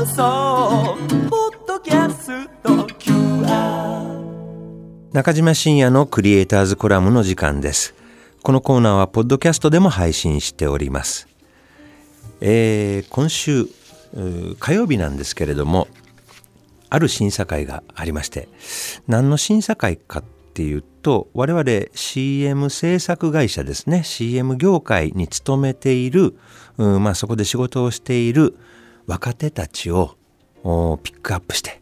放送ポッドキャスト QR 中島信也のクリエイターズコラムの時間です。このコーナーはポッドキャストでも配信しております。えー今週うー火曜日なんですけれども、ある審査会がありまして、何の審査会かっていうと、我々 CM 制作会社ですね、CM 業界に勤めている、うんまあ、そこで仕事をしている若手たちをピックアップして、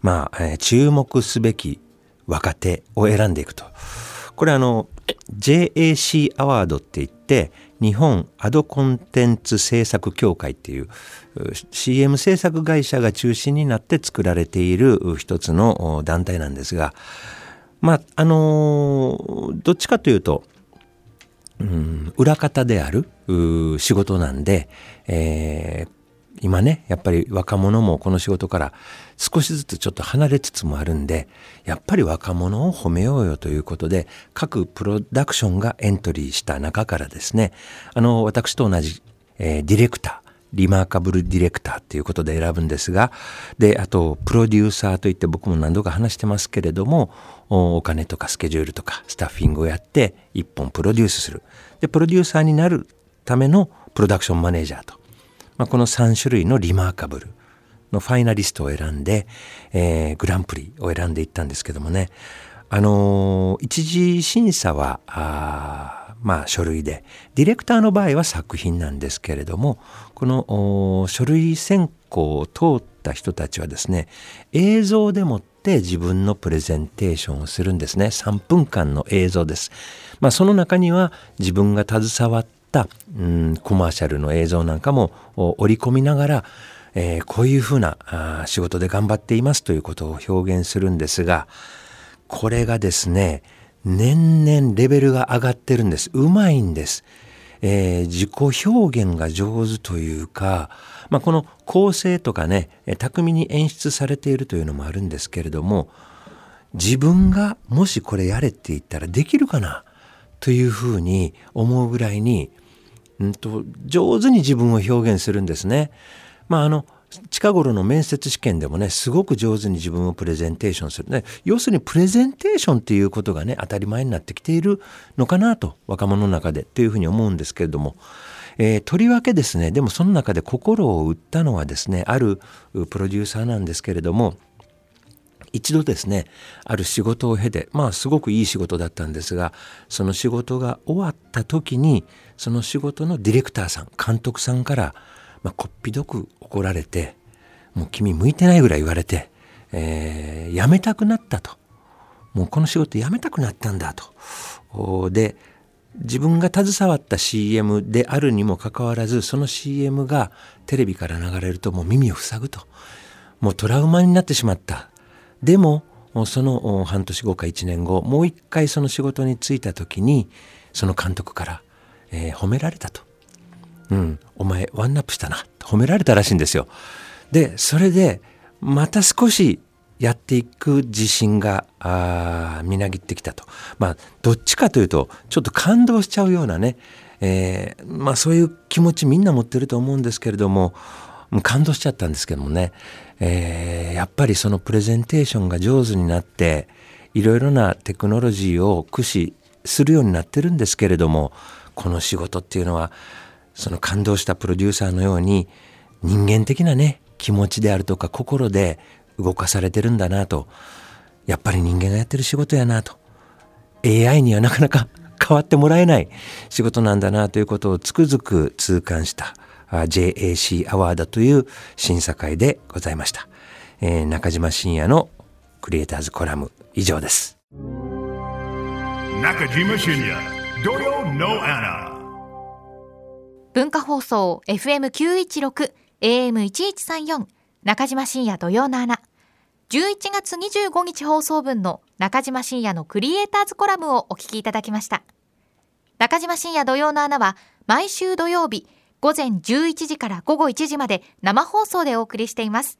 まあ、えー注目すべき若手を選んでいくと。これあの JAC アワードって言って日本アドコンテンツ制作協会っていう CM 制作会社が中心になって作られている一つの団体なんですがまああのどっちかというとうん裏方である仕事なんで、えー今ねやっぱり若者もこの仕事から少しずつちょっと離れつつもあるんでやっぱり若者を褒めようよということで各プロダクションがエントリーした中からですねあの私と同じ、えーディレクターリマーカブルディレクターということで選ぶんですがであとプロデューサーといって僕も何度か話してますけれどもお金とかスケジュールとかスタッフィングをやって一本プロデュースする。でプロデューサーになるためのプロダクションマネージャーと、まあ、この3種類のリマーカブルのファイナリストを選んで、えーグランプリを選んでいったんですけどもね。あのー一次審査はまあ書類で。ディレクターの場合は作品なんですけれどもこの書類選考を通った人たちはですね映像でもって自分のプレゼンテーションをするんですね。3分間の映像です。まあ、その中には自分が携わった、うん、コマーシャルの映像なんかも織り込みながらえーこういうふうなあ仕事で頑張っていますということを表現するんですがこれがですね年々レベルが上がってるんです。うまいんです、えー自己表現が上手というか、まあ、この構成とかねえー巧みに演出されているというのもあるんですけれども自分がもしこれやれって言ったらできるかなというふうに思うぐらいにうんと上手に自分を表現するんですね。まああの近頃の面接試験でもねすごく上手に自分をプレゼンテーションするね要するにプレゼンテーションっていうことがね当たり前になってきているのかなと若者の中でというふうに思うんですけれども、えーとりわけですねでもその中で心を打ったのはですねあるプロデューサーなんですけれども一度ですねある仕事を経てまあすごくいい仕事だったんですがその仕事が終わった時にその仕事のディレクターさん監督さんから、まあ、こっぴどく怒られてもう君向いてないぐらい言われて、えー辞めたくなったと。もうこの仕事辞めたくなったんだと。で自分が携わった CM であるにもかかわらずその CM がテレビから流れるともう耳を塞ぐと。もうトラウマになってしまった。でもその半年後か1年後もう一回その仕事に就いた時にその監督から、えー褒められたと「うんお前ワンナップしたな」と褒められたらしいんですよ。でそれでまた少しやっていく自信がみなぎってきたと。まあどっちかというとちょっと感動しちゃうようなね、えーまあそういう気持ちみんな持ってると思うんですけれどももう感動しちゃったんですけどもね、えーやっぱりそのプレゼンテーションが上手になっていろいろなテクノロジーを駆使するようになってるんですけれどもこの仕事っていうのはその感動したプロデューサーのように人間的なね気持ちであるとか心で動かされてるんだなと。やっぱり人間がやってる仕事やなと。AI にはなかなか 変わってもらえない仕事なんだなということをつくづく痛感した。JAC アワードという審査会でございました、えー中島信也のクリエイターズコラム以上です。中島信也土曜のアナ。文化放送 FM916 AM1134 中島深也土曜の穴11月25日放送分の中島深也のクリエイターズコラムをお聞きいただきました。中島深也土曜の穴は毎週土曜日午前11時から午後1時まで生放送でお送りしています。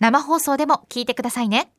生放送でも聞いてくださいね。